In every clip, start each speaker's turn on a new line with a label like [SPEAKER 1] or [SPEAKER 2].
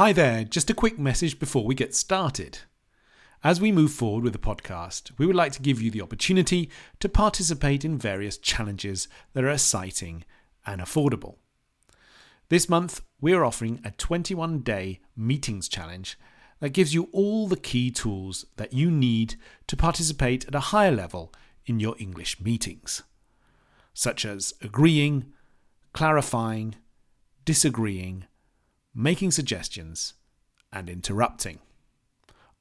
[SPEAKER 1] Hi there, just a quick message before we get started. As we move forward with the podcast, we would like to give you the opportunity to participate in various challenges that are exciting and affordable. This month, we are offering a 21 day meetings challenge that gives you all the key tools that you need to participate at a higher level in your English meetings, such as agreeing, clarifying, disagreeing, making suggestions, and interrupting.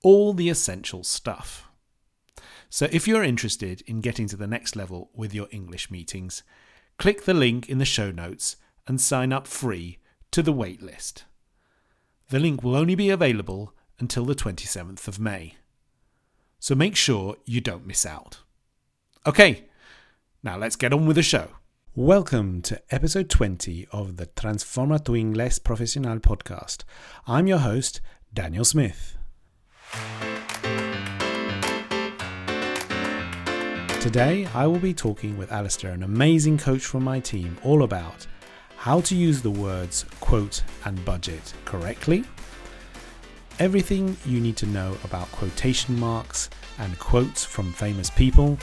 [SPEAKER 1] All the essential stuff. So, if you're interested in getting to the next level with your English meetings, click the link in the show notes and sign up free to the waitlist. The link will only be available until the 27th of May. So make sure you don't miss out. Okay, now let's get on with the show. Welcome to episode 20 of the Transforma tu Inglés Profesional podcast. I'm your host, Daniel Smith. Today, I will be talking with Alastair, an amazing coach from my team, all about how to use the words quote and budget correctly, everything you need to know about quotation marks and quotes from famous people,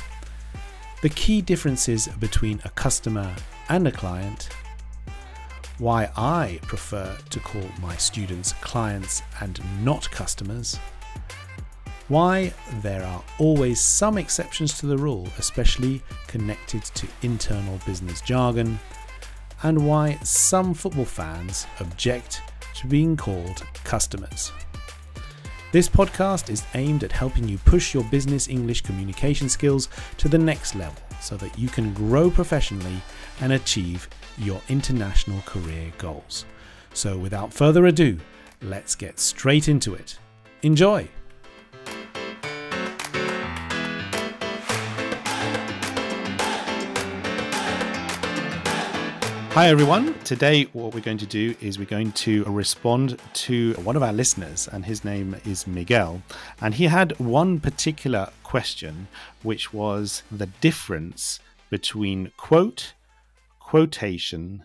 [SPEAKER 1] the key differences between a customer and a client, why I prefer to call my students clients and not customers, why there are always some exceptions to the rule, especially connected to internal business jargon, and why some football fans object to being called customers. This podcast is aimed at helping you push your business English communication skills to the next level so that you can grow professionally and achieve your international career goals. So, without further ado, let's get straight into it. Enjoy! Hi, everyone. Today, what we're going to do is we're going to respond to one of our listeners, and his name is Miguel. And he had one particular question, which was the difference between quote, quotation,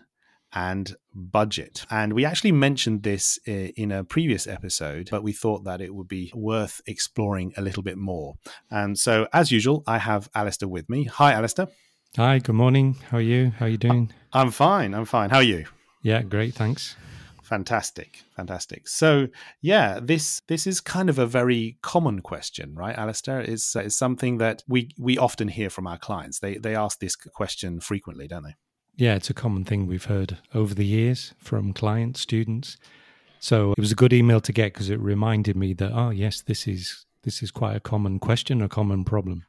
[SPEAKER 1] and budget. And we actually mentioned this eh, in a previous episode, but we thought that it would be worth exploring a little bit more. And so, as usual, I have Alastair with me. Hi, Alastair.
[SPEAKER 2] Hi, good morning. How are you? How are you doing?
[SPEAKER 1] I'm fine. I'm fine. How are you?
[SPEAKER 2] Yeah, great. Thanks.
[SPEAKER 1] Fantastic, fantastic. So, yeah, this this is kind of a very common question, right, Alastair? Is uh, is something that we we often hear from our clients. They they ask this question frequently, don't they?
[SPEAKER 2] Yeah, it's a common thing we've heard over the years from clients, students. So it was a good email to get because it reminded me that oh yes, this is this is quite a common question, a common problem.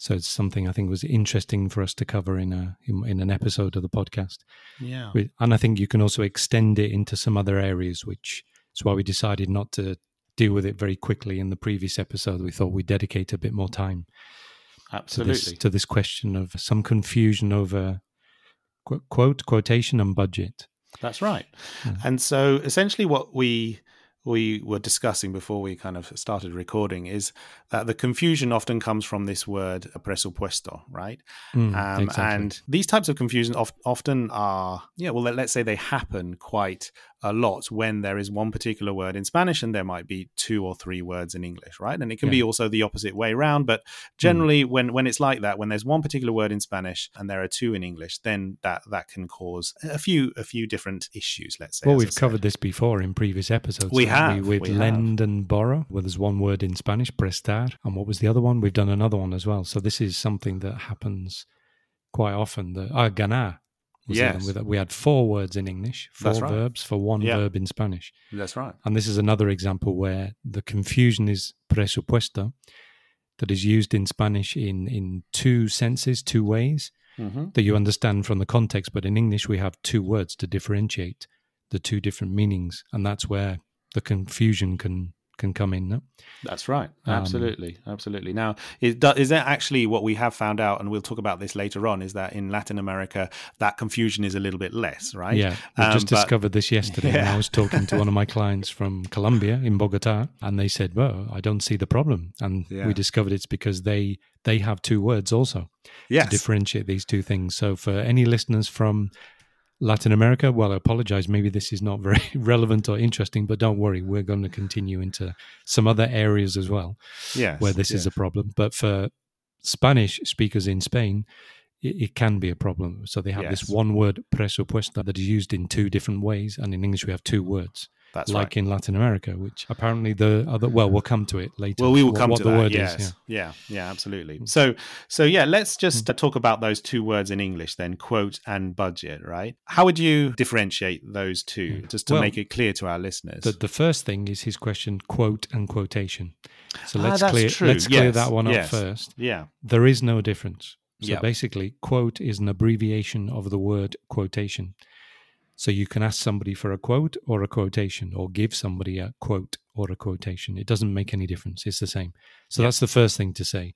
[SPEAKER 2] So it's something I think was interesting for us to cover in a in, in an episode of the podcast.
[SPEAKER 1] Yeah,
[SPEAKER 2] and I think you can also extend it into some other areas, which is why we decided not to deal with it very quickly in the previous episode. We thought we'd dedicate a bit more time
[SPEAKER 1] absolutely
[SPEAKER 2] to this, to this question of some confusion over quote quotation and budget.
[SPEAKER 1] That's right. Mm. And so essentially, what we we were discussing before we kind of started recording is that the confusion often comes from this word a presupuesto, right?
[SPEAKER 2] Mm, um, exactly.
[SPEAKER 1] And these types of confusion of, often are, yeah, well, let's say they happen quite a lot when there is one particular word in Spanish and there might be two or three words in English, right? And it can yeah. be also the opposite way around. But generally, mm. when when it's like that, when there's one particular word in Spanish and there are two in English, then that that can cause a few a few different issues. Let's say.
[SPEAKER 2] Well, we've covered this before in previous episodes.
[SPEAKER 1] We have
[SPEAKER 2] we, with
[SPEAKER 1] we
[SPEAKER 2] lend
[SPEAKER 1] have.
[SPEAKER 2] and borrow. Where there's one word in Spanish, prestar, and what was the other one? We've done another one as well. So this is something that happens quite often. The ah, ganar
[SPEAKER 1] yes.
[SPEAKER 2] We had four words in English, four
[SPEAKER 1] right.
[SPEAKER 2] verbs for one yeah. verb in Spanish.
[SPEAKER 1] That's right.
[SPEAKER 2] And this is another example where the confusion is presupuesto, that is used in Spanish in, in two senses, two ways
[SPEAKER 1] mm-hmm.
[SPEAKER 2] that you understand from the context. But in English, we have two words to differentiate the two different meanings. And that's where the confusion can can come in. No?
[SPEAKER 1] That's right. Um, absolutely, um, absolutely. Now, is, is that actually what we have found out, and we'll talk about this later on? Is that in Latin America that confusion is a little bit less, right?
[SPEAKER 2] Yeah, we um, just but, discovered this yesterday. Yeah. I was talking to one of my clients from Colombia in Bogota, and they said, "Well, I don't see the problem," and yeah. we discovered it's because they they have two words also
[SPEAKER 1] yes.
[SPEAKER 2] to differentiate these two things. So, for any listeners from Latin America, well, I apologize. Maybe this is not very relevant or interesting, but don't worry. We're going to continue into some other areas as well
[SPEAKER 1] Yes.
[SPEAKER 2] where this is a problem. But for Spanish speakers in Spain, it, it can be a problem. So they have this one word presupuesto that is used in two different ways. And in English, we have two words,
[SPEAKER 1] That's
[SPEAKER 2] like
[SPEAKER 1] right.
[SPEAKER 2] in Latin America, which apparently the other, well, we'll come to it later.
[SPEAKER 1] Well, we will
[SPEAKER 2] what-
[SPEAKER 1] come
[SPEAKER 2] what
[SPEAKER 1] to
[SPEAKER 2] the
[SPEAKER 1] that.
[SPEAKER 2] word
[SPEAKER 1] yes.
[SPEAKER 2] is. Yeah.
[SPEAKER 1] yeah, yeah, absolutely. So, so yeah, let's just
[SPEAKER 2] Hmm.
[SPEAKER 1] uh, talk about those two words in English then: quote and budget. Right? How would you differentiate those two,
[SPEAKER 2] Hmm.
[SPEAKER 1] just to
[SPEAKER 2] Well,
[SPEAKER 1] make it clear to our listeners?
[SPEAKER 2] The, the first thing is his question, quote and quotation. So
[SPEAKER 1] Ah,
[SPEAKER 2] let's
[SPEAKER 1] that's
[SPEAKER 2] clear
[SPEAKER 1] true.
[SPEAKER 2] let's clear that one
[SPEAKER 1] yes.
[SPEAKER 2] up first.
[SPEAKER 1] yeah,
[SPEAKER 2] There is no difference. So
[SPEAKER 1] Yeah.
[SPEAKER 2] basically, quote is an abbreviation of the word quotation. So you can ask somebody for a quote or a quotation, or give somebody a quote or a quotation. It doesn't make any difference. It's the same. So
[SPEAKER 1] Yeah.
[SPEAKER 2] that's the first thing to say.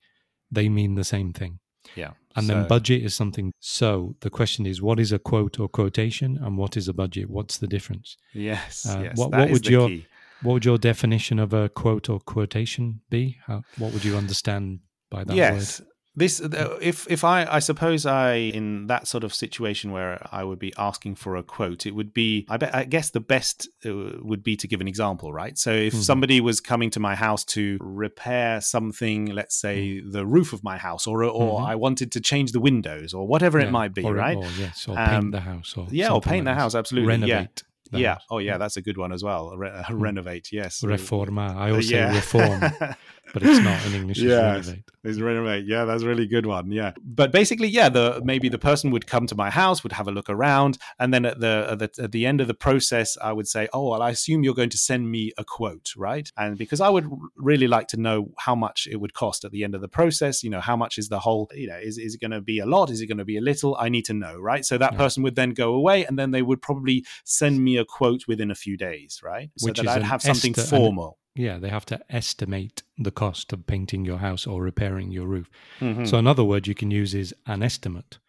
[SPEAKER 2] They mean the same thing.
[SPEAKER 1] yeah.
[SPEAKER 2] And
[SPEAKER 1] So-
[SPEAKER 2] then budget is something. So the question is, what is a quote or quotation, and what is a budget? What's the difference?
[SPEAKER 1] Yes,
[SPEAKER 2] Uh,
[SPEAKER 1] yes.
[SPEAKER 2] what-
[SPEAKER 1] that
[SPEAKER 2] what
[SPEAKER 1] is
[SPEAKER 2] would your-
[SPEAKER 1] key.
[SPEAKER 2] What would your definition of a quote or quotation be? How, what would you understand by that
[SPEAKER 1] yes
[SPEAKER 2] word?
[SPEAKER 1] This if if i i suppose i in that sort of situation where i would be asking for a quote it would be i bet i guess the best uh, would be to give an example right so if
[SPEAKER 2] Mhm.
[SPEAKER 1] somebody was coming to my house to repair something let's say the roof of my house or or
[SPEAKER 2] Mhm.
[SPEAKER 1] i wanted to change the windows or whatever it might be
[SPEAKER 2] or,
[SPEAKER 1] right
[SPEAKER 2] Or, yes, or
[SPEAKER 1] Um,
[SPEAKER 2] paint the house. Or
[SPEAKER 1] yeah or paint
[SPEAKER 2] like
[SPEAKER 1] the house absolutely yeah
[SPEAKER 2] Renovate. the
[SPEAKER 1] yeah
[SPEAKER 2] house.
[SPEAKER 1] oh yeah that's a good one as well Re- uh, renovate yes
[SPEAKER 2] Reforma. I
[SPEAKER 1] Uh, yeah.
[SPEAKER 2] say reform, but it's not in English. It's
[SPEAKER 1] Yes.
[SPEAKER 2] renovate.
[SPEAKER 1] Is renovate. Yeah, that's a really good one. Yeah. But basically, yeah, the maybe the person would come to my house, would have a look around, and then at the at the, at the end of the process, I would say, "Oh, well, I assume you're going to send me a quote, right?" And because I would really like to know how much it would cost at the end of the process, you know, how much is the whole, you know, is is it going to be a lot? Is it going to be a little? I need to know, right? So that
[SPEAKER 2] Yeah.
[SPEAKER 1] person would then go away, and then they would probably send me a quote within a few days, right? So
[SPEAKER 2] Which
[SPEAKER 1] that
[SPEAKER 2] is
[SPEAKER 1] I'd have something
[SPEAKER 2] an-
[SPEAKER 1] formal.
[SPEAKER 2] Yeah, they have to estimate the cost of painting your house or repairing your roof.
[SPEAKER 1] Mhm.
[SPEAKER 2] So another word you can use is an estimate.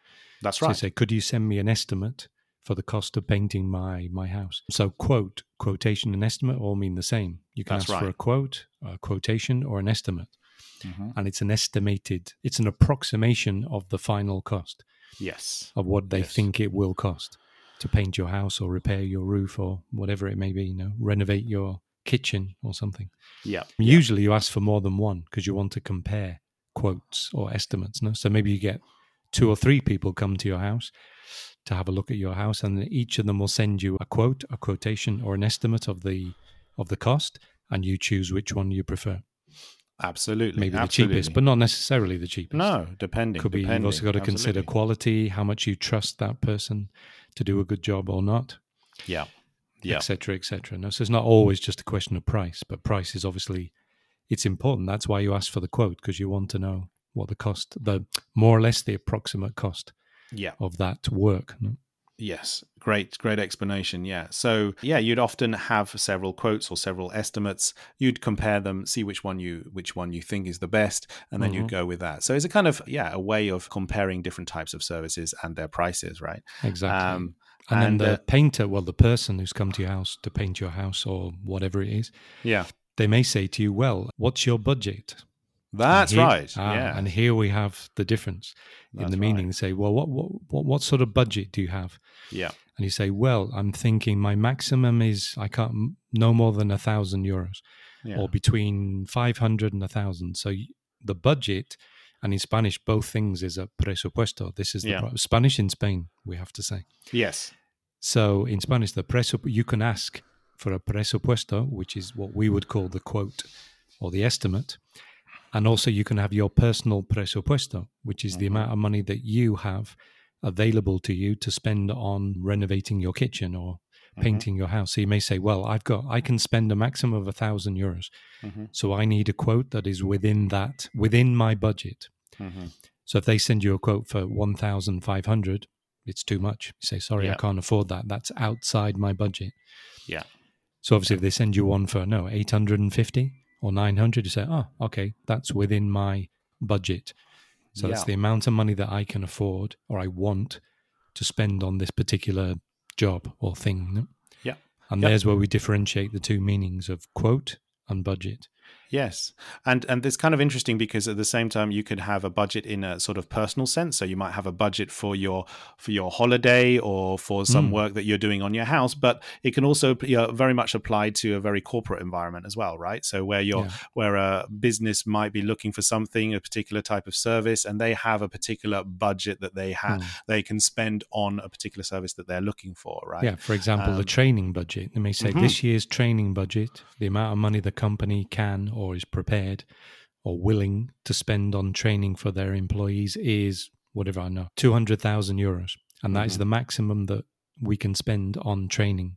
[SPEAKER 1] That's
[SPEAKER 2] So
[SPEAKER 1] right.
[SPEAKER 2] say, could you send me an estimate for the cost of painting my my house? So quote, quotation, and estimate all mean the same. You can
[SPEAKER 1] That's
[SPEAKER 2] ask for a quote, a quotation, or an estimate,
[SPEAKER 1] Mhm.
[SPEAKER 2] and it's an estimated. It's an approximation of the final cost
[SPEAKER 1] Yes.
[SPEAKER 2] of what they
[SPEAKER 1] Yes.
[SPEAKER 2] think it will cost to paint your house or repair your roof or whatever it may be. You know, renovate your kitchen or something.
[SPEAKER 1] Yeah.
[SPEAKER 2] Usually, you ask for more than one because you want to compare quotes or estimates. No, so maybe you get two or three people come to your house to have a look at your house, and each of them will send you a quote, a quotation, or an estimate of the of the cost, and you choose which one you prefer.
[SPEAKER 1] Absolutely.
[SPEAKER 2] Maybe
[SPEAKER 1] absolutely.
[SPEAKER 2] the cheapest, but not necessarily the cheapest.
[SPEAKER 1] no, depending.
[SPEAKER 2] could be.
[SPEAKER 1] depending.
[SPEAKER 2] You've also got to consider quality, how much you trust that person to do a good job or not,
[SPEAKER 1] Yeah. Yeah.
[SPEAKER 2] et cetera. No, so it's not always just a question of price, but price is obviously it's important. That's why you ask for the quote because you want to know what the cost, the more or less the approximate cost
[SPEAKER 1] Yeah.
[SPEAKER 2] of that work. No?
[SPEAKER 1] Yes. Great, great explanation. Yeah. So, yeah, you'd often have several quotes or several estimates. You'd compare them, see which one you which one you think is the best, and then
[SPEAKER 2] Mhm.
[SPEAKER 1] you'd go with that. So, it's a kind of yeah, a way of comparing different types of services and their prices, right?
[SPEAKER 2] Exactly.
[SPEAKER 1] Um,
[SPEAKER 2] and,
[SPEAKER 1] and,
[SPEAKER 2] then the
[SPEAKER 1] uh,
[SPEAKER 2] painter, well, the person who's come to your house to paint your house or whatever it is,
[SPEAKER 1] yeah.
[SPEAKER 2] they may say to you, "Well, what's your budget?"
[SPEAKER 1] That's
[SPEAKER 2] here-
[SPEAKER 1] right.
[SPEAKER 2] ah,
[SPEAKER 1] yeah.
[SPEAKER 2] And here we have the difference in
[SPEAKER 1] That's
[SPEAKER 2] the
[SPEAKER 1] right.
[SPEAKER 2] meaning. Say, well, what, what what what sort of budget do you have?
[SPEAKER 1] Yeah.
[SPEAKER 2] And you say, well, I'm thinking my maximum is I can't no more than a thousand euros, or between five hundred and a thousand. So the budget, and in Spanish, both things is a presupuesto. This is the
[SPEAKER 1] Yeah.
[SPEAKER 2] pro- Spanish in Spain. We have to say.
[SPEAKER 1] yes.
[SPEAKER 2] So in Spanish, the presup you can ask for a presupuesto, which is what we would call the quote or the estimate, and also you can have your personal presupuesto, which is the
[SPEAKER 1] Mhm.
[SPEAKER 2] amount of money that you have available to you to spend on renovating your kitchen or
[SPEAKER 1] Mhm.
[SPEAKER 2] painting your house. So you may say, "Well, I've got I can spend a maximum of a thousand euros,
[SPEAKER 1] Mhm.
[SPEAKER 2] so I need a quote that is within that within my budget."
[SPEAKER 1] Mhm.
[SPEAKER 2] So if they send you a quote for 1,500, it's too much. You say, sorry,
[SPEAKER 1] Yeah.
[SPEAKER 2] I can't afford that. That's outside my budget.
[SPEAKER 1] Yeah.
[SPEAKER 2] So obviously if they send you one for, no, 850 or 900, you say, oh, okay, that's within my budget. So that's the amount of money that I can afford or I want to spend on this particular job or thing. no?
[SPEAKER 1] Yeah.
[SPEAKER 2] And
[SPEAKER 1] Yep.
[SPEAKER 2] there's where we differentiate the two meanings of quote and budget.
[SPEAKER 1] Yes, and and it's kind of interesting because at the same time you could have a budget in a sort of personal sense. So you might have a budget for your for your holiday or for some
[SPEAKER 2] Mm.
[SPEAKER 1] work that you're doing on your house, but it can also you know, very much apply to a very corporate environment as well, right? So where you're
[SPEAKER 2] Yeah.
[SPEAKER 1] where a business might be looking for something, a particular type of service, and they have a particular budget that they have
[SPEAKER 2] Mm.
[SPEAKER 1] they can spend on a particular service that they're looking for, right?
[SPEAKER 2] Yeah, for example, the
[SPEAKER 1] Um,
[SPEAKER 2] training budget. They may say
[SPEAKER 1] Mhm.
[SPEAKER 2] this year's training budget, the amount of money the company can or is prepared or willing to spend on training for their employees is whatever I know, 200,000 euros. And that is
[SPEAKER 1] Mhm.
[SPEAKER 2] the maximum that we can spend on training.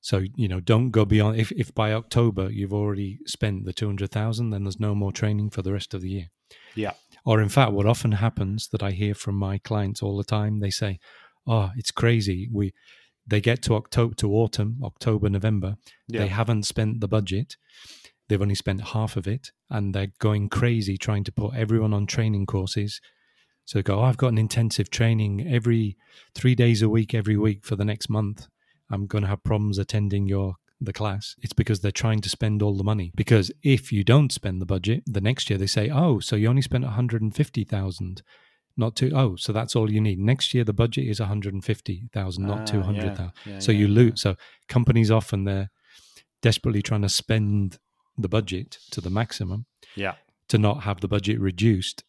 [SPEAKER 2] So, you know, don't go beyond. If, if by October you've already spent the 200,000, then there's no more training for the rest of the year.
[SPEAKER 1] Yeah.
[SPEAKER 2] Or, in fact, what often happens that I hear from my clients all the time, they say, "Oh, it's crazy. We they get to October to autumn, October, November.
[SPEAKER 1] Yeah.
[SPEAKER 2] They haven't spent the budget. They've only spent half of it, and they're going crazy trying to put everyone on training courses. So they go, oh, I've got an intensive training every three days a week, every week for the next month. I'm going to have problems attending your the class. It's because they're trying to spend all the money. Because if you don't spend the budget, the next year they say, oh, so you only spent 150,000 not two oh so that's all you need next year the budget is 150,000 not
[SPEAKER 1] Ah,
[SPEAKER 2] 200,000
[SPEAKER 1] yeah, yeah,
[SPEAKER 2] so
[SPEAKER 1] yeah,
[SPEAKER 2] you lose so companies often they're desperately trying to spend the budget to the maximum
[SPEAKER 1] Yeah.
[SPEAKER 2] to not have the budget reduced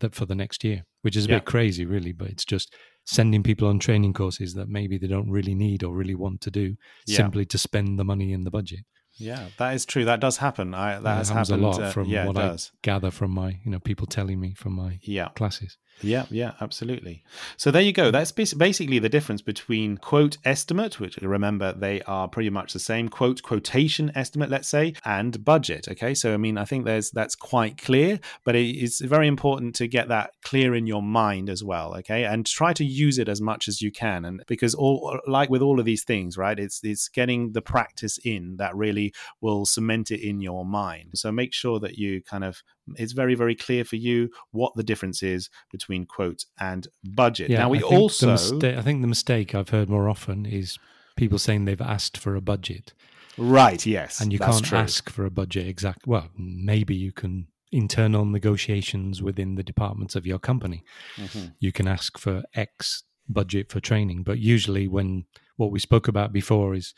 [SPEAKER 2] that for the next year which is a
[SPEAKER 1] Yeah.
[SPEAKER 2] bit crazy really but it's just sending people on training courses that maybe they don't really need or really want to do
[SPEAKER 1] Yeah.
[SPEAKER 2] simply to spend the money in the budget
[SPEAKER 1] Yeah, that is true. That does happen. I, that
[SPEAKER 2] And
[SPEAKER 1] has
[SPEAKER 2] happens
[SPEAKER 1] happened
[SPEAKER 2] a lot
[SPEAKER 1] uh,
[SPEAKER 2] from
[SPEAKER 1] yeah,
[SPEAKER 2] what I gather from my you know people telling me from my
[SPEAKER 1] Yeah,
[SPEAKER 2] classes
[SPEAKER 1] yeah, yeah, absolutely. So there you go. That's basically the difference between quote estimate, which remember they are pretty much the same quote quotation estimate, let's say, and budget. Okay, so I mean, I think there's that's quite clear, but it, it's very important to get that clear in your mind as well. Okay, and try to use it as much as you can, and because all like with all of these things, right? It's it's getting the practice in that really will cement it in your mind. So make sure that you kind of it's very very clear for you what the difference is between quote and budget. now we
[SPEAKER 2] I
[SPEAKER 1] also
[SPEAKER 2] mista- I think the mistake I've heard more often is people saying they've asked for a budget,
[SPEAKER 1] right yes,
[SPEAKER 2] and you can't
[SPEAKER 1] true.
[SPEAKER 2] ask for a budget exact. Well, maybe you can internal negotiations within the departments of your company.
[SPEAKER 1] Mhm.
[SPEAKER 2] You can ask for X budget for training, but usually when what we spoke about before is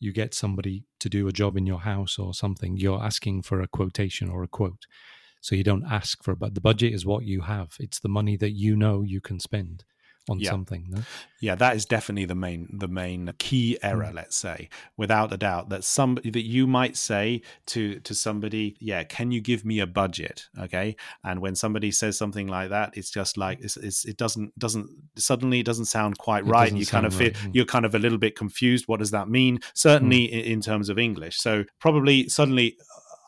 [SPEAKER 2] you get somebody to do a job in your house or something, you're asking for a quotation or a quote. So you don't ask for, but the budget is what you have. It's the money that you know you can spend on
[SPEAKER 1] Yeah.
[SPEAKER 2] something. No?
[SPEAKER 1] Yeah, that is definitely the main the main key error.
[SPEAKER 2] Mm.
[SPEAKER 1] Let's say, without a doubt, that somebody that you might say to to somebody, yeah, can you give me a budget? Okay, and when somebody says something like that, it's just like it's, it's it doesn't doesn't suddenly it doesn't sound quite
[SPEAKER 2] It
[SPEAKER 1] right. You kind of
[SPEAKER 2] sound
[SPEAKER 1] feel
[SPEAKER 2] right, mm.
[SPEAKER 1] you're kind of a little bit confused. What does that mean? Certainly in, in terms of English. So probably suddenly.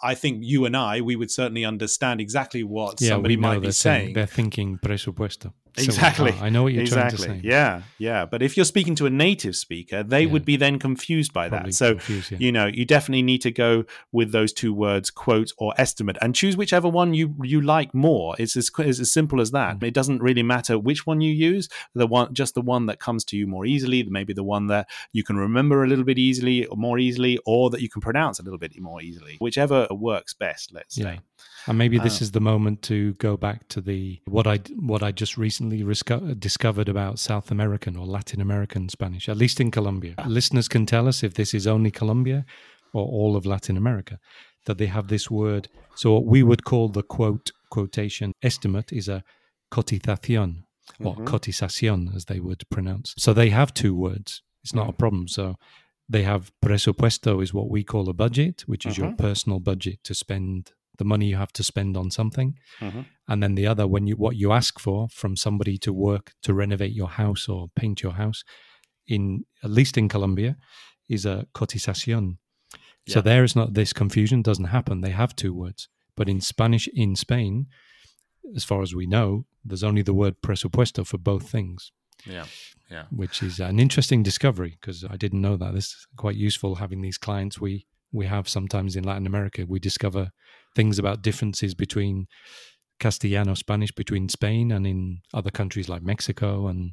[SPEAKER 1] I think you and I, we would certainly understand exactly what somebody
[SPEAKER 2] we know
[SPEAKER 1] might be saying.
[SPEAKER 2] They're thinking presupuesto. So,
[SPEAKER 1] Exactly.
[SPEAKER 2] ah, I know what you're
[SPEAKER 1] exactly.
[SPEAKER 2] trying to say.
[SPEAKER 1] Yeah, yeah. But if you're speaking to a native speaker, they
[SPEAKER 2] Yeah.
[SPEAKER 1] would be then confused by
[SPEAKER 2] Probably
[SPEAKER 1] that. So
[SPEAKER 2] confused, yeah.
[SPEAKER 1] you know, you definitely need to go with those two words, quote or estimate, and choose whichever one you you like more. It's as it's as simple as that.
[SPEAKER 2] Mm.
[SPEAKER 1] It doesn't really matter which one you use. The one, just the one that comes to you more easily. Maybe the one that you can remember a little bit easily, or more easily, or that you can pronounce a little bit more easily. Whichever works best. Let's
[SPEAKER 2] Yeah.
[SPEAKER 1] say.
[SPEAKER 2] And maybe this
[SPEAKER 1] Uh,
[SPEAKER 2] is the moment to go back to the what I what I just recently discovered about South American or Latin American Spanish, at least in Colombia. Listeners can tell us if this is only Colombia or all of Latin America that they have this word. So what we would call the quote quotation estimate is a cotización or
[SPEAKER 1] Mhm.
[SPEAKER 2] cotización as they would pronounce. So they have two words. It's not a
[SPEAKER 1] Mm.
[SPEAKER 2] problem. So they have presupuesto is what we call a budget, which is your
[SPEAKER 1] Mhm.
[SPEAKER 2] personal budget to spend the money you have to spend on something.
[SPEAKER 1] Mhm.
[SPEAKER 2] And then the other, when you what you ask for from somebody to work to renovate your house or paint your house, in at least in Colombia, is a cotización. So there is not this confusion doesn't happen. They have two words, but in Spanish in Spain, as far as we know, there's only the word presupuesto for both things
[SPEAKER 1] Yeah. Yeah.
[SPEAKER 2] which is an interesting discovery because I didn't know that. This is quite useful having these clients we we have sometimes in Latin America. We discover things about differences between Castellano Spanish between Spain and in other countries like Mexico and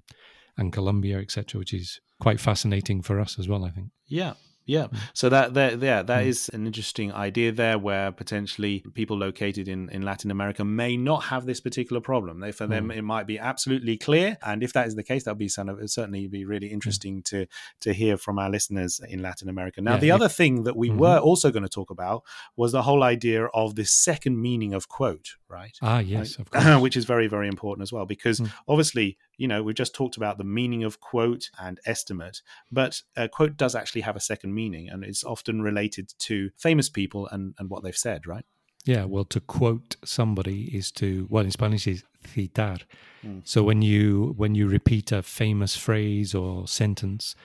[SPEAKER 2] and Colombia, etc., which is quite fascinating for us as well. I think.
[SPEAKER 1] Yeah. Yeah. So that that yeah, that
[SPEAKER 2] Mm.
[SPEAKER 1] is an interesting idea there where potentially people located in, in Latin America may not have this particular problem. They, for them
[SPEAKER 2] Mm.
[SPEAKER 1] it might be absolutely clear. And if that is the case, that'll be some of certainly be really interesting to to hear from our listeners in Latin America. Now
[SPEAKER 2] Yeah,
[SPEAKER 1] the
[SPEAKER 2] if-
[SPEAKER 1] other thing that we
[SPEAKER 2] Mhm.
[SPEAKER 1] were also going to talk about was the whole idea of this second meaning of quote, right?
[SPEAKER 2] Ah, yes,
[SPEAKER 1] Right?
[SPEAKER 2] of course.
[SPEAKER 1] which is very very important as well because
[SPEAKER 2] Mm.
[SPEAKER 1] obviously you know we've just talked about the meaning of quote and estimate but a quote does actually have a second meaning and it's often related to famous people and and what they've said right
[SPEAKER 2] Yeah, well, to quote somebody is to well in Spanish is citar.
[SPEAKER 1] Mm.
[SPEAKER 2] So when you when you repeat a famous phrase or sentence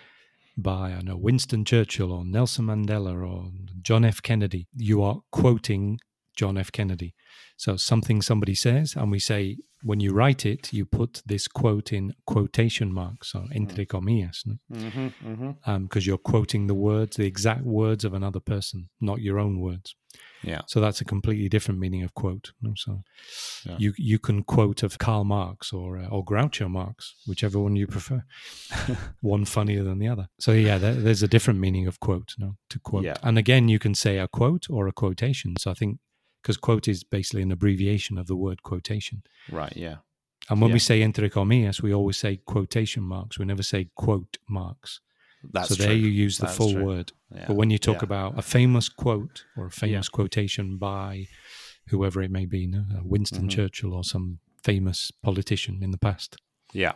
[SPEAKER 2] by I know Winston Churchill or Nelson Mandela or John F. Kennedy, you are quoting John F. Kennedy. So something somebody says, and we say when you write it, you put this quote in quotation marks, so entre comillas, no?
[SPEAKER 1] mm-hmm, mm-hmm.
[SPEAKER 2] um, because you're quoting the words, the exact words of another person, not your own words.
[SPEAKER 1] yeah
[SPEAKER 2] So that's a completely different meaning of quote. no? So
[SPEAKER 1] Yeah.
[SPEAKER 2] you you can quote of Karl Marx or uh, or Groucho Marx, whichever one you prefer. one funnier than the other. So yeah, there, there's a different meaning of quote. No, to quote.
[SPEAKER 1] Yeah.
[SPEAKER 2] And again, you can say a quote or a quotation. So I think because quote is basically an abbreviation of the word quotation.
[SPEAKER 1] right yeah
[SPEAKER 2] And when
[SPEAKER 1] Yeah.
[SPEAKER 2] we say entre comillas, we always say quotation marks. We never say quote marks.
[SPEAKER 1] that's
[SPEAKER 2] so there
[SPEAKER 1] true.
[SPEAKER 2] you use the
[SPEAKER 1] That's
[SPEAKER 2] full
[SPEAKER 1] true.
[SPEAKER 2] word.
[SPEAKER 1] yeah.
[SPEAKER 2] But when you talk
[SPEAKER 1] Yeah.
[SPEAKER 2] about a famous quote or a famous quotation by whoever it may be, no? Uh, Winston
[SPEAKER 1] Mhm.
[SPEAKER 2] Churchill or some famous politician in the past.
[SPEAKER 1] Yeah.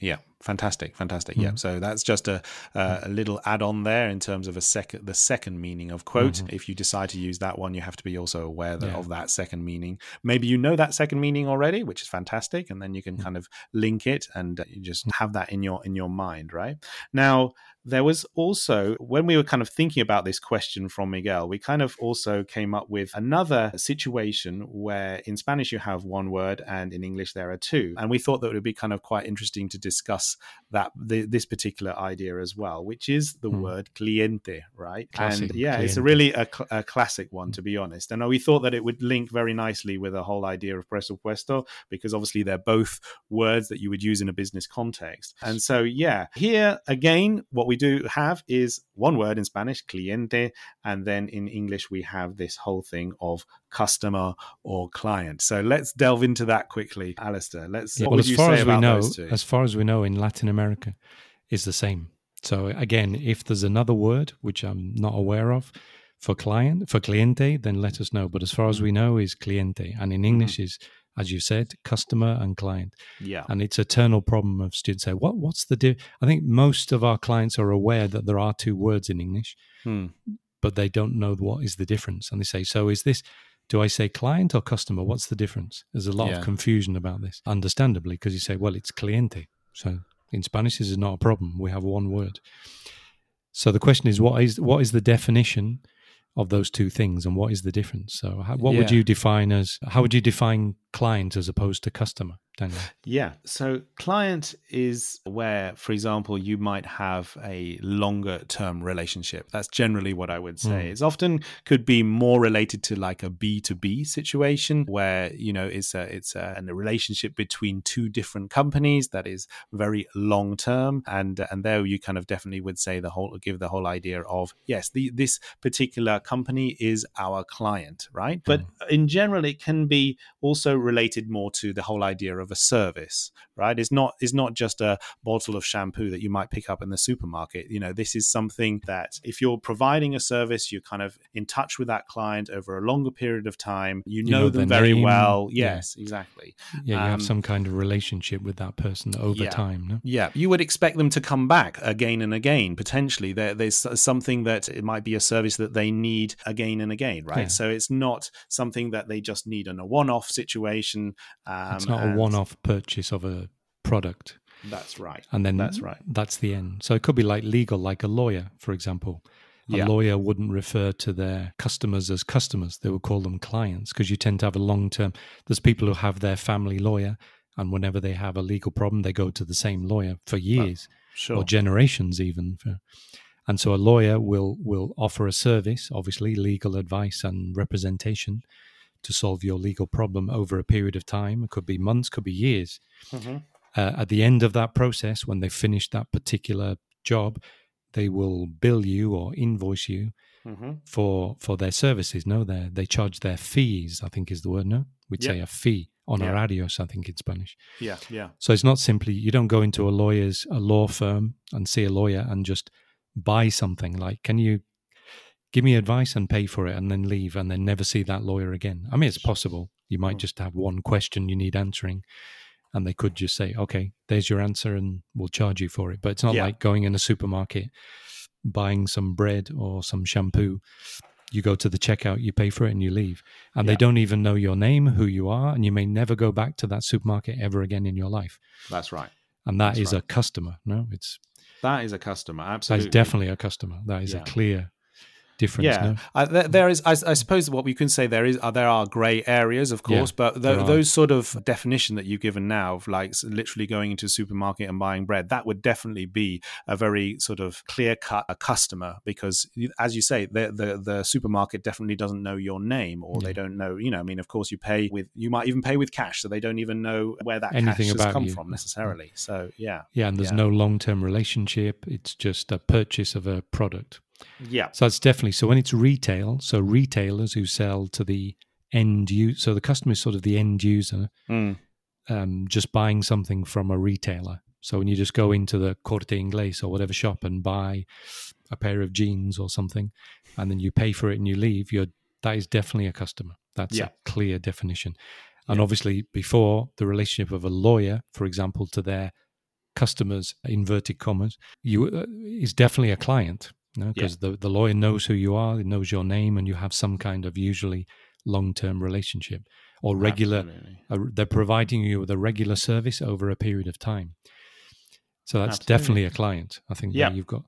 [SPEAKER 1] Yeah, fantastic, fantastic. Yeah,
[SPEAKER 2] Mm.
[SPEAKER 1] so that's just a uh, a little add-on there in terms of a second the second meaning of quote.
[SPEAKER 2] Mhm.
[SPEAKER 1] If you decide to use that one, you have to be also aware that,
[SPEAKER 2] Yeah.
[SPEAKER 1] of that second meaning. Maybe you know that second meaning already, which is fantastic, and then you can
[SPEAKER 2] Mm.
[SPEAKER 1] kind of link it and you just have that in your in your mind, right? Now, there was also when we were kind of thinking about this question from Miguel, we kind of also came up with another situation where in Spanish you have one word and in English there are two, and we thought that it would be kind of quite interesting to discuss that the, this particular idea as well, which is the
[SPEAKER 2] Hmm.
[SPEAKER 1] word cliente, right?
[SPEAKER 2] Classic,
[SPEAKER 1] and yeah, it's a really a, cl- a classic one to be honest, and we thought that it would link very nicely with the whole idea of presupuesto because obviously they're both words that you would use in a business context, and so yeah, here again, what we do have is one word in Spanish, cliente, and then in English we have this whole thing of customer or client. So let's delve into that quickly, Alastair. Let's.
[SPEAKER 2] Yeah,
[SPEAKER 1] what
[SPEAKER 2] well, as
[SPEAKER 1] you
[SPEAKER 2] far
[SPEAKER 1] say
[SPEAKER 2] as we know,
[SPEAKER 1] those two?
[SPEAKER 2] as far as we know, in Latin America, is the same. So again, if there's another word which I'm not aware of for client for cliente, then let us know. But as far as we know, is cliente, and in English is, as you said, customer and client.
[SPEAKER 1] yeah.
[SPEAKER 2] and it's eternal problem of students say what what's the di-? i think most of our clients are aware that there are two words in english
[SPEAKER 1] Hmm.
[SPEAKER 2] but they don't know what is the difference and they say so is this do i say client or customer what's the difference there's a lot
[SPEAKER 1] Yeah.
[SPEAKER 2] of confusion about this understandably because you say well it's cliente so in spanish this is not a problem. We have one word. So the question is what is what is the definition of those two things and what is the difference? So how, what would you define as how would you define client as opposed to customer Daniel?
[SPEAKER 1] Yeah. So, client is where, for example, you might have a longer term relationship. That's generally what I would say.
[SPEAKER 2] Mm.
[SPEAKER 1] It's often could be more related to like a B two B situation where you know it's a it's a, a relationship between two different companies that is very long term, and and there you kind of definitely would say the whole give the whole idea of yes, the, this particular company is our client, right? But in general, it can be also related more to the whole idea of a service, right? It's not it's not just a bottle of shampoo that you might pick up in the supermarket. You know, this is something that if you're providing a service, you're kind of in touch with that client over a longer period of time. You,
[SPEAKER 2] You
[SPEAKER 1] know,
[SPEAKER 2] know
[SPEAKER 1] them very
[SPEAKER 2] name.
[SPEAKER 1] well.
[SPEAKER 2] Yeah.
[SPEAKER 1] Yes, exactly.
[SPEAKER 2] Yeah, you
[SPEAKER 1] Um,
[SPEAKER 2] have some kind of relationship with that person over
[SPEAKER 1] yeah.
[SPEAKER 2] time. No?
[SPEAKER 1] Yeah, you would expect them to come back again and again. Potentially, there, there's something that it might be a service that they need again and again, right?
[SPEAKER 2] Yeah.
[SPEAKER 1] So it's not something that they just need in a one-off situation. Um,
[SPEAKER 2] it's not a one-off purchase of a product,
[SPEAKER 1] That's right.
[SPEAKER 2] and then
[SPEAKER 1] That's right.
[SPEAKER 2] That's the end. So it could be like legal, like a lawyer, for example. A
[SPEAKER 1] Yeah.
[SPEAKER 2] lawyer wouldn't refer to their customers as customers; they would call them clients because you tend to have a long-term. There's people who have their family lawyer, and whenever they have a legal problem, they go to the same lawyer for years.
[SPEAKER 1] Sure.
[SPEAKER 2] or generations even for, and so a lawyer will will offer a service obviously legal advice and representation to solve your legal problem over a period of time it could be months could be years
[SPEAKER 1] Mhm.
[SPEAKER 2] Uh, at the end of that process when they've finished that particular job they will bill you or invoice you
[SPEAKER 1] hmm
[SPEAKER 2] for for their services. No, they they charge their fees. I think is the word. No, we'd
[SPEAKER 1] Yeah.
[SPEAKER 2] say a fee on
[SPEAKER 1] Yeah.
[SPEAKER 2] honorarios. I think in Spanish.
[SPEAKER 1] Yeah, yeah,
[SPEAKER 2] So it's not simply you don't go into a lawyer's a law firm and see a lawyer and just buy something like can you give me advice and pay for it and then leave and then never see that lawyer again. I mean it's possible. You might
[SPEAKER 1] Mm.
[SPEAKER 2] just have one question you need answering and they could just say, "Okay, there's your answer and we'll charge you for it." But it's not
[SPEAKER 1] Yeah.
[SPEAKER 2] like going in a supermarket buying some bread or some shampoo. You go to the checkout, you pay for it and you leave. And
[SPEAKER 1] Yeah.
[SPEAKER 2] they don't even know your name, who you are, and you may never go back to that supermarket ever again in your life
[SPEAKER 1] that's right.
[SPEAKER 2] and that
[SPEAKER 1] That's
[SPEAKER 2] is
[SPEAKER 1] right.
[SPEAKER 2] a customer. No, it's
[SPEAKER 1] That is a customer. Absolutely.
[SPEAKER 2] is definitely a customer. That is
[SPEAKER 1] Yeah.
[SPEAKER 2] a clear difference.
[SPEAKER 1] Yeah,
[SPEAKER 2] No?
[SPEAKER 1] uh, there, there is. I, I suppose what we can say there is uh, there are grey areas, of
[SPEAKER 2] Yeah,
[SPEAKER 1] course, but
[SPEAKER 2] there
[SPEAKER 1] th- those sort of definition that you've given now, of like literally going into a supermarket and buying bread, that would definitely be a very sort of clear cut a customer because, as you say, the the, the supermarket definitely doesn't know your name or they don't know. You know, I mean, of course, you pay with you might even pay with cash, so they don't even know where that
[SPEAKER 2] Anything
[SPEAKER 1] cash has come
[SPEAKER 2] you.
[SPEAKER 1] from necessarily. So yeah,
[SPEAKER 2] Yeah, and there's
[SPEAKER 1] Yeah.
[SPEAKER 2] no long term relationship. It's just a purchase of a product.
[SPEAKER 1] Yeah,
[SPEAKER 2] So that's definitely so when it's retail. So retailers who sell to the end user. So the customer is sort of the end user,
[SPEAKER 1] Mm.
[SPEAKER 2] um, just buying something from a retailer. So when you just go into the Corte Inglés or whatever shop and buy a pair of jeans or something, and then you pay for it and you leave, you're that is definitely a customer. That's
[SPEAKER 1] Yeah.
[SPEAKER 2] a clear definition. And
[SPEAKER 1] Yeah.
[SPEAKER 2] obviously, before the relationship of a lawyer, for example, to their customers, inverted commas, you uh, is definitely a client. Because the, the lawyer knows who you are, he knows your name, and you have some kind of usually long term relationship or regular a, they're providing you with a regular service over a period of time. So that's
[SPEAKER 1] Absolutely.
[SPEAKER 2] definitely a client. I think
[SPEAKER 1] Yeah.
[SPEAKER 2] you've got.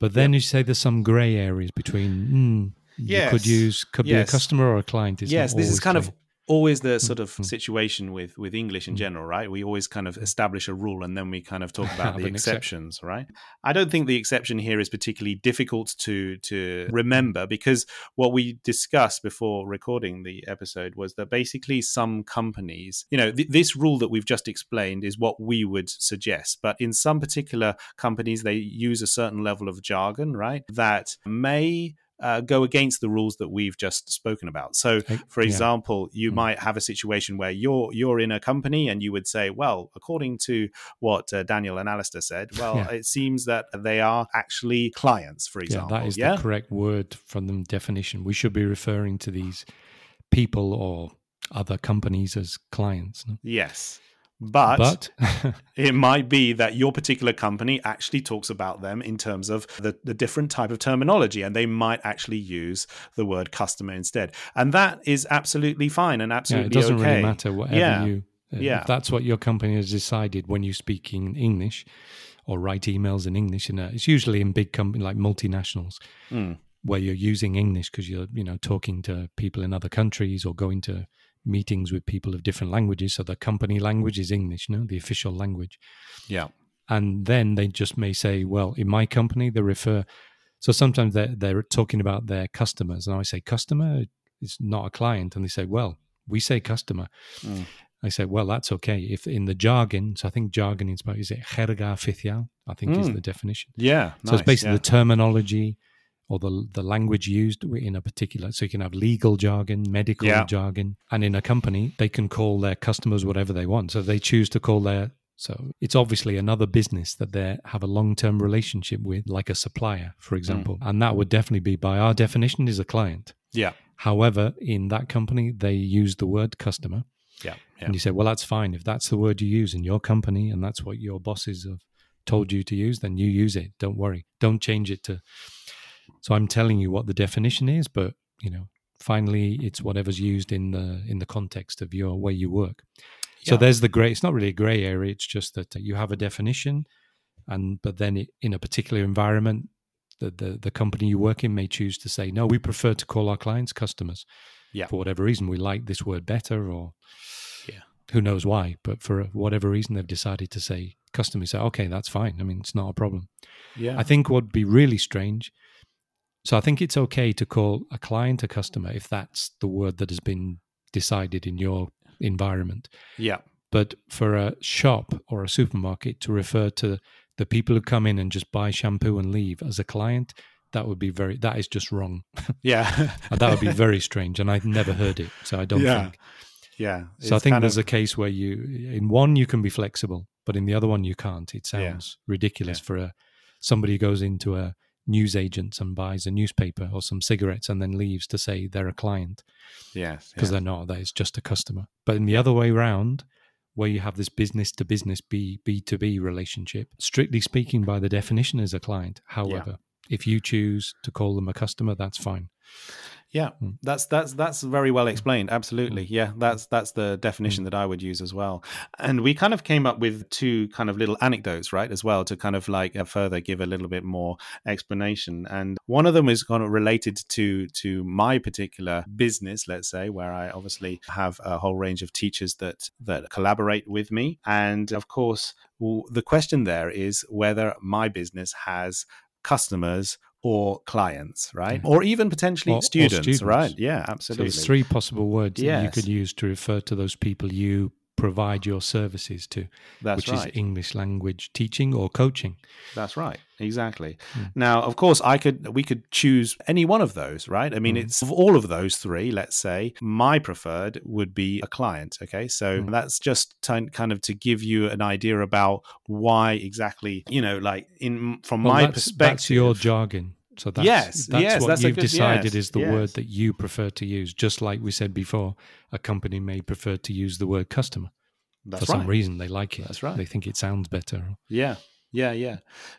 [SPEAKER 2] But then you say there's some grey areas between. Mm, You could use could be a customer or a client. It's
[SPEAKER 1] yes this is kind of
[SPEAKER 2] clear.
[SPEAKER 1] Always the sort of
[SPEAKER 2] mm.
[SPEAKER 1] situation with with english in
[SPEAKER 2] Mm.
[SPEAKER 1] general right we always kind of establish a rule and then we kind of talk about the
[SPEAKER 2] an exception.
[SPEAKER 1] exceptions right i don't think the exception here is particularly difficult to to remember because what we discussed before recording the episode was that basically some companies you know th- this rule that we've just explained is what we would suggest but in some particular companies they use a certain level of jargon right that may uh, go against the rules that we've just spoken about. So, for
[SPEAKER 2] yeah.
[SPEAKER 1] example, you
[SPEAKER 2] Mm.
[SPEAKER 1] might have a situation where you're you're in a company and you would say, well, according to what uh, Daniel and Alastair said, well,
[SPEAKER 2] Yeah.
[SPEAKER 1] it seems that they are actually clients, for
[SPEAKER 2] Yeah,
[SPEAKER 1] example.
[SPEAKER 2] that is
[SPEAKER 1] yeah?
[SPEAKER 2] the correct word from the definition. We should be referring to these people or other companies as clients. no?
[SPEAKER 1] yes. But,
[SPEAKER 2] But
[SPEAKER 1] it might be that your particular company actually talks about them in terms of the, the different type of terminology, and they might actually use the word customer instead. And that is absolutely fine and
[SPEAKER 2] yeah,
[SPEAKER 1] absolutely
[SPEAKER 2] it doesn't
[SPEAKER 1] okay.
[SPEAKER 2] really matter whatever
[SPEAKER 1] Yeah.
[SPEAKER 2] you. uh,
[SPEAKER 1] Yeah.
[SPEAKER 2] That's what your company has decided when you speak in English or write emails in English, know, it's usually in big companies like multinationals.
[SPEAKER 1] Mm.
[SPEAKER 2] Where you're using English because you're, you know, talking to people in other countries or going to meetings with people of different languages. So the company language is English, no, the official language.
[SPEAKER 1] Yeah.
[SPEAKER 2] And then they just may say, well, in my company, they refer. So sometimes they're, they're talking about their customers. And I say, customer is not a client. And they say, well, we say customer.
[SPEAKER 1] Mm.
[SPEAKER 2] I say, well, that's okay. If in the jargon, so I think jargon is about, is it jerga oficial? I think is
[SPEAKER 1] Mm.
[SPEAKER 2] the definition.
[SPEAKER 1] Yeah.
[SPEAKER 2] So it's basically
[SPEAKER 1] yeah.
[SPEAKER 2] the terminology or the the language used in a particular. So you can have legal jargon, medical
[SPEAKER 1] Yeah.
[SPEAKER 2] jargon, and in a company they can call their customers whatever they want. So they choose to call their so it's obviously another business that they have a long term relationship with, like a supplier, for mm. example, and that would definitely be by our definition is a client.
[SPEAKER 1] Yeah.
[SPEAKER 2] However, in that company they use the word customer,
[SPEAKER 1] Yeah. Yeah.
[SPEAKER 2] and you say, well, that's fine if that's the word you use in your company and that's what your bosses have told you to use, then you use it. Don't worry. Don't change it to. So I'm telling you what the definition is, but you know, finally, it's whatever's used in the in the context of your way you work. So
[SPEAKER 1] Yeah.
[SPEAKER 2] there's the gray. It's not really a gray area. It's just that uh, you have a definition, and but then it, in a particular environment, the, the the company you work in may choose to say, no, we prefer to call our clients customers.
[SPEAKER 1] Yeah.
[SPEAKER 2] For whatever reason, we like this word better, or
[SPEAKER 1] Yeah.
[SPEAKER 2] who knows why. But for whatever reason, they've decided to say customers. Say, okay, that's fine. I mean, it's not a problem.
[SPEAKER 1] Yeah.
[SPEAKER 2] I think what would be really strange. So I think it's okay to call a client a customer if that's the word that has been decided in your environment.
[SPEAKER 1] yeah.
[SPEAKER 2] But for a shop or a supermarket to refer to The people who come in and just buy shampoo and leave as a client, that would be very that is just wrong.
[SPEAKER 1] Yeah.
[SPEAKER 2] That would be very strange. And I've never heard it. So I don't
[SPEAKER 1] Yeah.
[SPEAKER 2] think
[SPEAKER 1] yeah.
[SPEAKER 2] so I think there's
[SPEAKER 1] of-
[SPEAKER 2] a case where you in one you can be flexible, but in the other one you can't. It
[SPEAKER 1] Yeah.
[SPEAKER 2] sounds ridiculous for a somebody who goes into a newsagent and buys a newspaper or some cigarettes and then leaves to say they're a client
[SPEAKER 1] yes.
[SPEAKER 2] because
[SPEAKER 1] yeah.
[SPEAKER 2] they're not. That is just a customer. But in the other way round, where you have this business to business B B to B relationship, strictly speaking, by the definition, is a client. However, if you choose to call them a customer, that's fine.
[SPEAKER 1] Yeah,
[SPEAKER 2] Mm.
[SPEAKER 1] that's that's that's very well explained. Absolutely, yeah, that's that's the definition that I would use as well. And we kind of came up with two kind of little anecdotes, right, as well, to kind of like uh, further give a little bit more explanation. And one of them is kind of related to to my particular business, let's say, where I obviously have a whole range of teachers that that collaborate with me. And of course, the question there is whether my business has customers or clients, right?
[SPEAKER 2] Yeah.
[SPEAKER 1] Or even potentially
[SPEAKER 2] Or- or
[SPEAKER 1] students,
[SPEAKER 2] students.
[SPEAKER 1] right? Yeah,
[SPEAKER 2] So
[SPEAKER 1] absolutely.
[SPEAKER 2] there's three possible words that you could use to refer to those people you provide your services to,
[SPEAKER 1] That's
[SPEAKER 2] which
[SPEAKER 1] right.
[SPEAKER 2] is English language teaching or coaching.
[SPEAKER 1] That's right. Exactly.
[SPEAKER 2] Mm.
[SPEAKER 1] Now, of course, I could we could choose any one of those, right? I mean,
[SPEAKER 2] Mm.
[SPEAKER 1] it's of all of those three. Let's say my preferred would be a client. Okay, so
[SPEAKER 2] Mm.
[SPEAKER 1] that's just to, kind of to give you an idea about why exactly, you know, like in from
[SPEAKER 2] Well,
[SPEAKER 1] my
[SPEAKER 2] that's,
[SPEAKER 1] perspective.
[SPEAKER 2] that's your jargon. So that's,
[SPEAKER 1] Yes,
[SPEAKER 2] that's
[SPEAKER 1] yes,
[SPEAKER 2] what
[SPEAKER 1] that's
[SPEAKER 2] you've
[SPEAKER 1] good-
[SPEAKER 2] decided
[SPEAKER 1] yes,
[SPEAKER 2] is the
[SPEAKER 1] yes.
[SPEAKER 2] word that you prefer to use. Just like we said before, a company may prefer to use the word customer.
[SPEAKER 1] That's
[SPEAKER 2] For
[SPEAKER 1] right.
[SPEAKER 2] some reason, they like it.
[SPEAKER 1] That's right.
[SPEAKER 2] They think it sounds better.
[SPEAKER 1] Yeah. Yeah, yeah,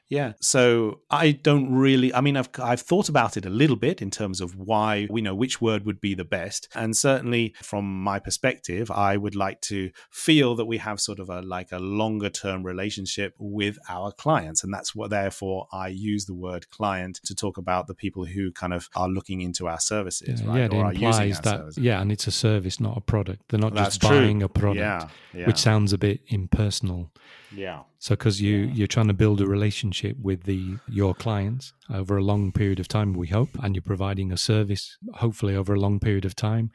[SPEAKER 1] yeah. So I don't really. I mean, I've I've thought about it a little bit in terms of why we know which word would be the best, and certainly from my perspective, I would like to feel that we have sort of a like a longer term relationship with our clients, and that's what therefore I use the word client to talk about the people who kind of are looking into our services,
[SPEAKER 2] Yeah,
[SPEAKER 1] right?
[SPEAKER 2] yeah, it
[SPEAKER 1] or are using
[SPEAKER 2] implies that.
[SPEAKER 1] services.
[SPEAKER 2] Yeah, and it's a service, not a product. They're not
[SPEAKER 1] That's
[SPEAKER 2] just
[SPEAKER 1] true.
[SPEAKER 2] buying a product,
[SPEAKER 1] Yeah, yeah,
[SPEAKER 2] which sounds a bit impersonal.
[SPEAKER 1] Yeah,
[SPEAKER 2] So because you
[SPEAKER 1] Yeah.
[SPEAKER 2] you're trying to build a relationship with the your clients over a long period of time, we hope, and you're providing a service, hopefully over a long period of time,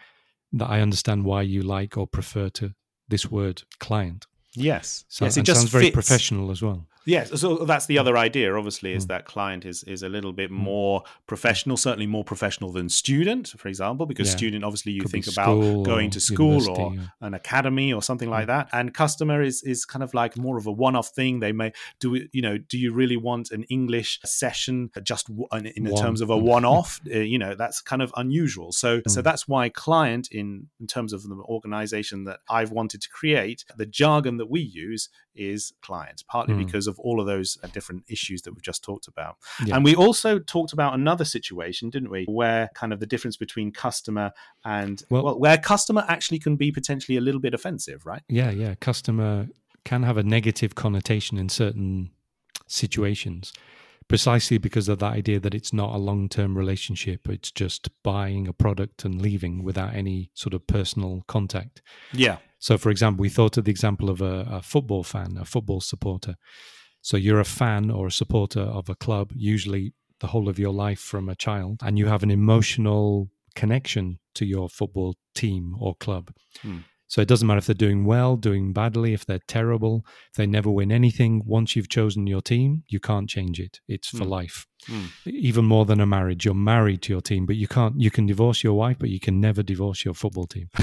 [SPEAKER 2] that I understand why you like or prefer to this word client.
[SPEAKER 1] yes,
[SPEAKER 2] So
[SPEAKER 1] yes. It just
[SPEAKER 2] sounds very professional as well.
[SPEAKER 1] Yes, so that's the other idea. Obviously, is
[SPEAKER 2] Mm.
[SPEAKER 1] that client is is a little bit
[SPEAKER 2] Mm.
[SPEAKER 1] more professional, certainly more professional than student, for example, because
[SPEAKER 2] Yeah.
[SPEAKER 1] student obviously you
[SPEAKER 2] Could
[SPEAKER 1] think about going to school or
[SPEAKER 2] or-
[SPEAKER 1] an academy or something like
[SPEAKER 2] Mm.
[SPEAKER 1] that, and customer is is kind of like more of a one off thing. They may do you know, do you really want an English session just in, in terms of a one off? uh, you know, that's kind of unusual. So so
[SPEAKER 2] Mm.
[SPEAKER 1] that's why client in in terms of the organization that I've wanted to create, the jargon that we use is client, partly
[SPEAKER 2] Mm.
[SPEAKER 1] because of all of those uh, different issues that we've just talked about.
[SPEAKER 2] Yeah.
[SPEAKER 1] And we also talked about another situation, didn't we, where kind of the difference between customer and well,
[SPEAKER 2] Well-
[SPEAKER 1] where customer actually can be potentially a little bit offensive, right?
[SPEAKER 2] Yeah, yeah. Customer can have a negative connotation in certain situations, precisely because of that idea that it's not a long term relationship. It's just buying a product and leaving without any sort of personal contact.
[SPEAKER 1] Yeah.
[SPEAKER 2] So, for example, we thought of the example of a, a football fan, a football supporter. So, you're a fan or a supporter of a club, usually the whole of your life from a child, and you have an emotional connection to your football team or club.
[SPEAKER 1] Hmm.
[SPEAKER 2] So, it doesn't matter if they're doing well, doing badly, if they're terrible, if they never win anything. Once you've chosen your team, you can't change it. It's for
[SPEAKER 1] Hmm.
[SPEAKER 2] life.
[SPEAKER 1] Hmm.
[SPEAKER 2] Even more than a marriage, you're married to your team, but you can't. You can divorce your wife, but you can never divorce your football team.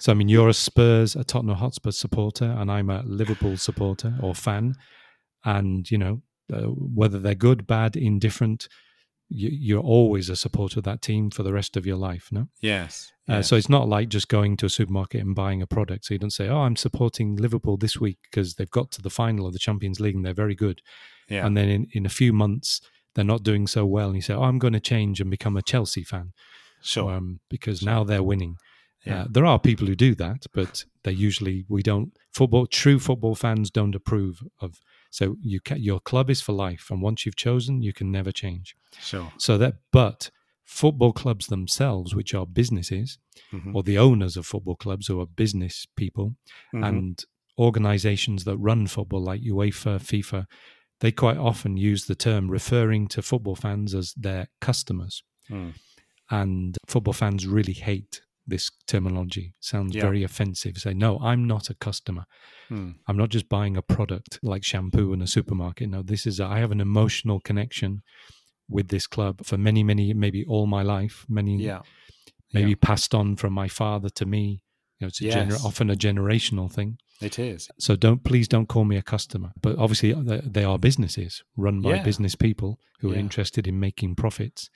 [SPEAKER 2] So I mean, you're a Spurs, a Tottenham Hotspur supporter, and I'm a Liverpool supporter or fan. And you know, uh, whether they're good, bad, indifferent, you, you're always a supporter of that team for the rest of your life. No,
[SPEAKER 1] yes.
[SPEAKER 2] uh,
[SPEAKER 1] yes.
[SPEAKER 2] so it's not like just going to a supermarket and buying a product. So you don't say, "Oh, I'm supporting Liverpool this week because they've got to the final of the Champions League and they're very good."
[SPEAKER 1] yeah.
[SPEAKER 2] And then in, in a few months they're not doing so well, and you say, "Oh, I'm going to change and become a Chelsea fan."
[SPEAKER 1] sure.
[SPEAKER 2] um, because now they're winning.
[SPEAKER 1] Yeah.
[SPEAKER 2] Uh, there are people who do that, but they usually we don't. Football true football fans don't approve of. So you your club is for life, and once you've chosen, you can never change.
[SPEAKER 1] sure.
[SPEAKER 2] So that, but football clubs themselves, which are businesses,
[SPEAKER 1] Mhm.
[SPEAKER 2] or the owners of football clubs, who are business people,
[SPEAKER 1] Mhm.
[SPEAKER 2] and organizations that run football, like UEFA, FIFA, they quite often use the term referring to football fans as their customers
[SPEAKER 1] Mm.
[SPEAKER 2] and football fans really hate this terminology. Sounds
[SPEAKER 1] Yeah.
[SPEAKER 2] very offensive. Say, no, I'm not a customer.
[SPEAKER 1] Hmm.
[SPEAKER 2] I'm not just buying a product like shampoo in a supermarket. No, this is, a, I have an emotional connection with this club for many, many, maybe all my life, many,
[SPEAKER 1] Yeah.
[SPEAKER 2] maybe
[SPEAKER 1] yeah.
[SPEAKER 2] passed on from my father to me. You know, it's a gener- often a generational thing.
[SPEAKER 1] It is.
[SPEAKER 2] So don't please don't call me a customer. But obviously uh, they- are businesses run by
[SPEAKER 1] Yeah.
[SPEAKER 2] business people who are interested in making profits.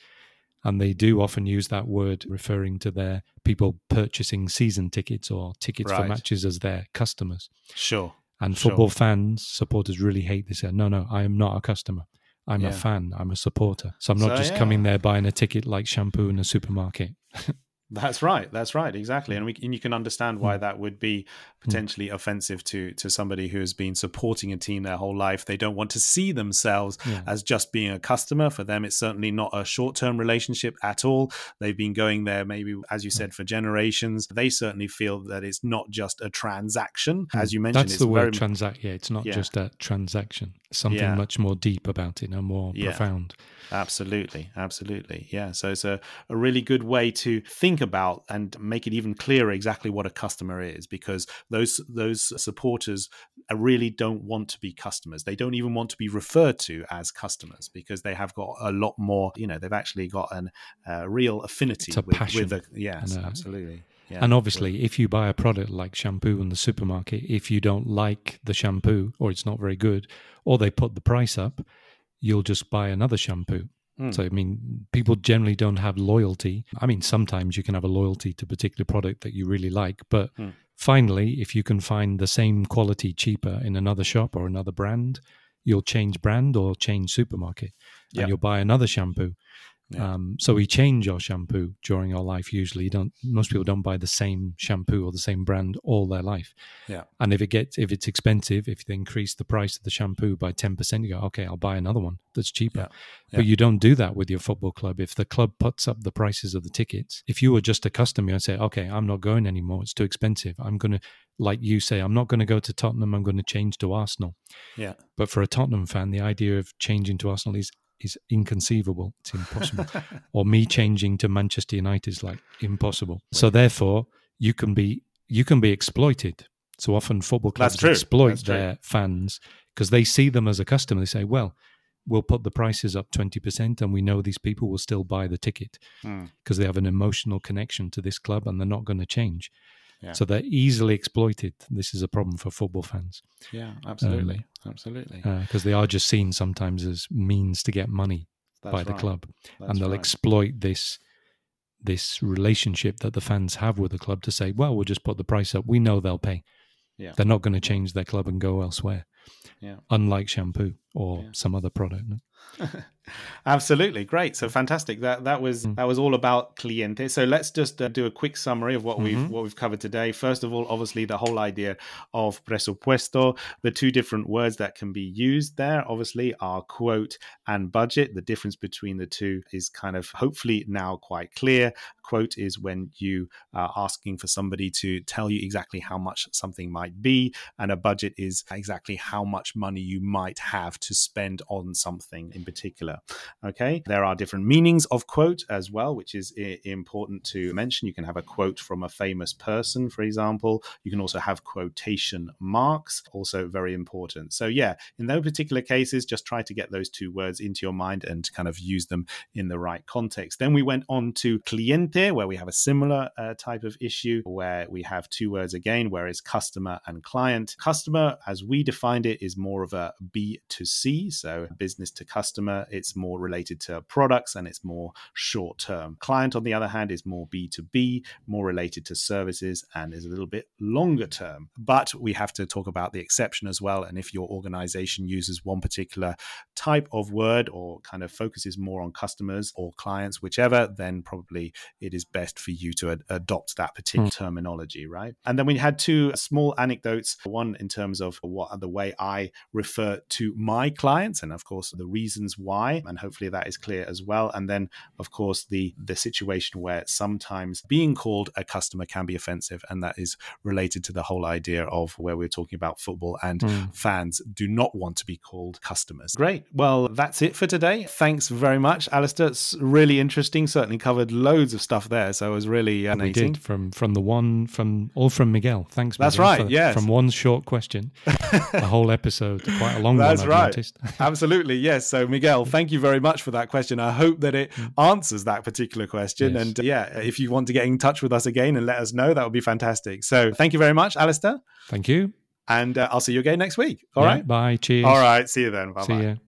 [SPEAKER 2] And they do often use that word referring to their people purchasing season tickets or tickets for matches as their customers.
[SPEAKER 1] Sure.
[SPEAKER 2] And
[SPEAKER 1] Sure.
[SPEAKER 2] football fans, supporters really hate this. No, no, I am not a customer. I'm
[SPEAKER 1] Yeah.
[SPEAKER 2] a fan. I'm a supporter. So I'm not
[SPEAKER 1] So,
[SPEAKER 2] just
[SPEAKER 1] yeah.
[SPEAKER 2] coming there buying a ticket like shampoo in a supermarket.
[SPEAKER 1] That's right. That's right. Exactly. And we and you can understand
[SPEAKER 2] Hmm.
[SPEAKER 1] why that would be potentially offensive to to somebody who has been supporting a team their whole life. They don't want to see themselves
[SPEAKER 2] Yeah.
[SPEAKER 1] as just being a customer. For them, it's certainly not a short term relationship at all. They've been going there, maybe as you
[SPEAKER 2] Hmm.
[SPEAKER 1] said, for generations. They certainly feel that it's not just a transaction, as you mentioned.
[SPEAKER 2] That's
[SPEAKER 1] it's
[SPEAKER 2] the word transact. Yeah, it's not
[SPEAKER 1] Yeah.
[SPEAKER 2] just a transaction. Something
[SPEAKER 1] Yeah.
[SPEAKER 2] much more deep about it, and more
[SPEAKER 1] Yeah.
[SPEAKER 2] profound.
[SPEAKER 1] Absolutely, absolutely. Yeah. So it's a, a really good way to think about and make it even clearer exactly what a customer is because those those supporters uh, really don't want to be customers. They don't even want to be referred to as customers because they have got a lot more, you know, they've actually got an uh, real affinity with,
[SPEAKER 2] passion
[SPEAKER 1] with the yes, absolutely. Yeah.
[SPEAKER 2] And obviously, if you buy a product like shampoo in the supermarket, if you don't like the shampoo or it's not very good, or they put the price up, you'll just buy another shampoo.
[SPEAKER 1] Mm.
[SPEAKER 2] So, I mean, people generally don't have loyalty. I mean, sometimes you can have a loyalty to a particular product that you really like, but
[SPEAKER 1] Mm.
[SPEAKER 2] finally, if you can find the same quality cheaper in another shop or another brand, you'll change brand or change supermarket and you'll buy another shampoo.
[SPEAKER 1] Yeah.
[SPEAKER 2] Um, so we change our shampoo during our life. Usually, you don't most people don't buy the same shampoo or the same brand all their life.
[SPEAKER 1] Yeah.
[SPEAKER 2] And if it gets if it's expensive, if they increase the price of the shampoo by ten percent, you go, okay, I'll buy another one that's cheaper.
[SPEAKER 1] Yeah.
[SPEAKER 2] But you don't do that with your football club. If the club puts up the prices of the tickets, if you were just a customer and say, okay, I'm not going anymore, it's too expensive. I'm going to, like you say, I'm not going to go to Tottenham. I'm going to change to Arsenal.
[SPEAKER 1] yeah.
[SPEAKER 2] But for a Tottenham fan, the idea of changing to Arsenal is is inconceivable. It's impossible. or me changing to Manchester United is like impossible. So therefore, you can be you can be exploited. So often football clubs exploit their fans because they see them as a customer. They say, "Well, we'll put the prices up twenty percent, and we know these people will still buy the ticket
[SPEAKER 1] Mm.
[SPEAKER 2] because they have an emotional connection to this club and they're not going to change."
[SPEAKER 1] Yeah.
[SPEAKER 2] So they're easily exploited. This is a problem for football fans
[SPEAKER 1] Yeah. Absolutely. Um, absolutely.
[SPEAKER 2] Uh, because they are just seen sometimes as means to get money
[SPEAKER 1] That's
[SPEAKER 2] by the
[SPEAKER 1] right.
[SPEAKER 2] club,
[SPEAKER 1] That's
[SPEAKER 2] and they'll
[SPEAKER 1] right.
[SPEAKER 2] exploit this this relationship that the fans have with the club to say, "Well, we'll just put the price up. We know they'll pay.
[SPEAKER 1] Yeah.
[SPEAKER 2] They're not going to change their club and go elsewhere."
[SPEAKER 1] Yeah.
[SPEAKER 2] Unlike shampoo or
[SPEAKER 1] Yeah.
[SPEAKER 2] some other product.
[SPEAKER 1] Absolutely great. So fantastic. That that was
[SPEAKER 2] Mm.
[SPEAKER 1] that was all about cliente. So let's just uh, do a quick summary of what we've
[SPEAKER 2] Mhm.
[SPEAKER 1] what we've covered today. First of all, obviously the whole idea of presupuesto. The two different words that can be used there, obviously, are quote and budget. The difference between the two is kind of hopefully now quite clear. Quote is when you are asking for somebody to tell you exactly how much something might be, and a budget is exactly how much money you might have to spend on something in particular. Okay, there are different meanings of quote as well, which is I- important to mention. You can have a quote from a famous person, for example. You can also have quotation marks, also very important. So, yeah, in those particular cases, just try to get those two words into your mind and kind of use them in the right context. Then we went on to cliente, where we have a similar uh, type of issue where we have two words again, whereas customer and client. Customer, as we it, is more of a B2C, so business to customer. It's more related to products and it's more short term. Client, on the other hand, is more B2B, more related to services and is a little bit longer term. But we have to talk about the exception as well. And if your organization uses one particular type of word or kind of focuses more on customers or clients, whichever, then probably it is best for you to ad- adopt that particular hmm. terminology, right? And then we had two small anecdotes one in terms of what the way I refer to my clients and of course the reasons why and hopefully that is clear as well and then of course the the situation where sometimes being called a customer can be offensive and that is related to the whole idea of where we're talking about football and mm. fans do not want to be called customers. Great. Well, that's it for today. Thanks very much, Alastair. It's really interesting. Certainly covered loads of stuff there. So it was really amazing. We did
[SPEAKER 2] from from the one from all from Miguel. Thanks.
[SPEAKER 1] Miguel, That's right. yes.
[SPEAKER 2] From one short question, a whole episode, quite a long
[SPEAKER 1] That's
[SPEAKER 2] one.
[SPEAKER 1] That's right. Absolutely. Yes. So Miguel, thank you very much for that question. I hope that it mm. answers that particular question. Yes. And uh, yeah, if you want to get in touch with us again and let us know, that would be fantastic. So thank you very much, Alastair.
[SPEAKER 2] Thank you.
[SPEAKER 1] And uh, I'll see you again next week. All yeah, right.
[SPEAKER 2] Bye. Cheers.
[SPEAKER 1] All right. See you then. Bye
[SPEAKER 2] bye.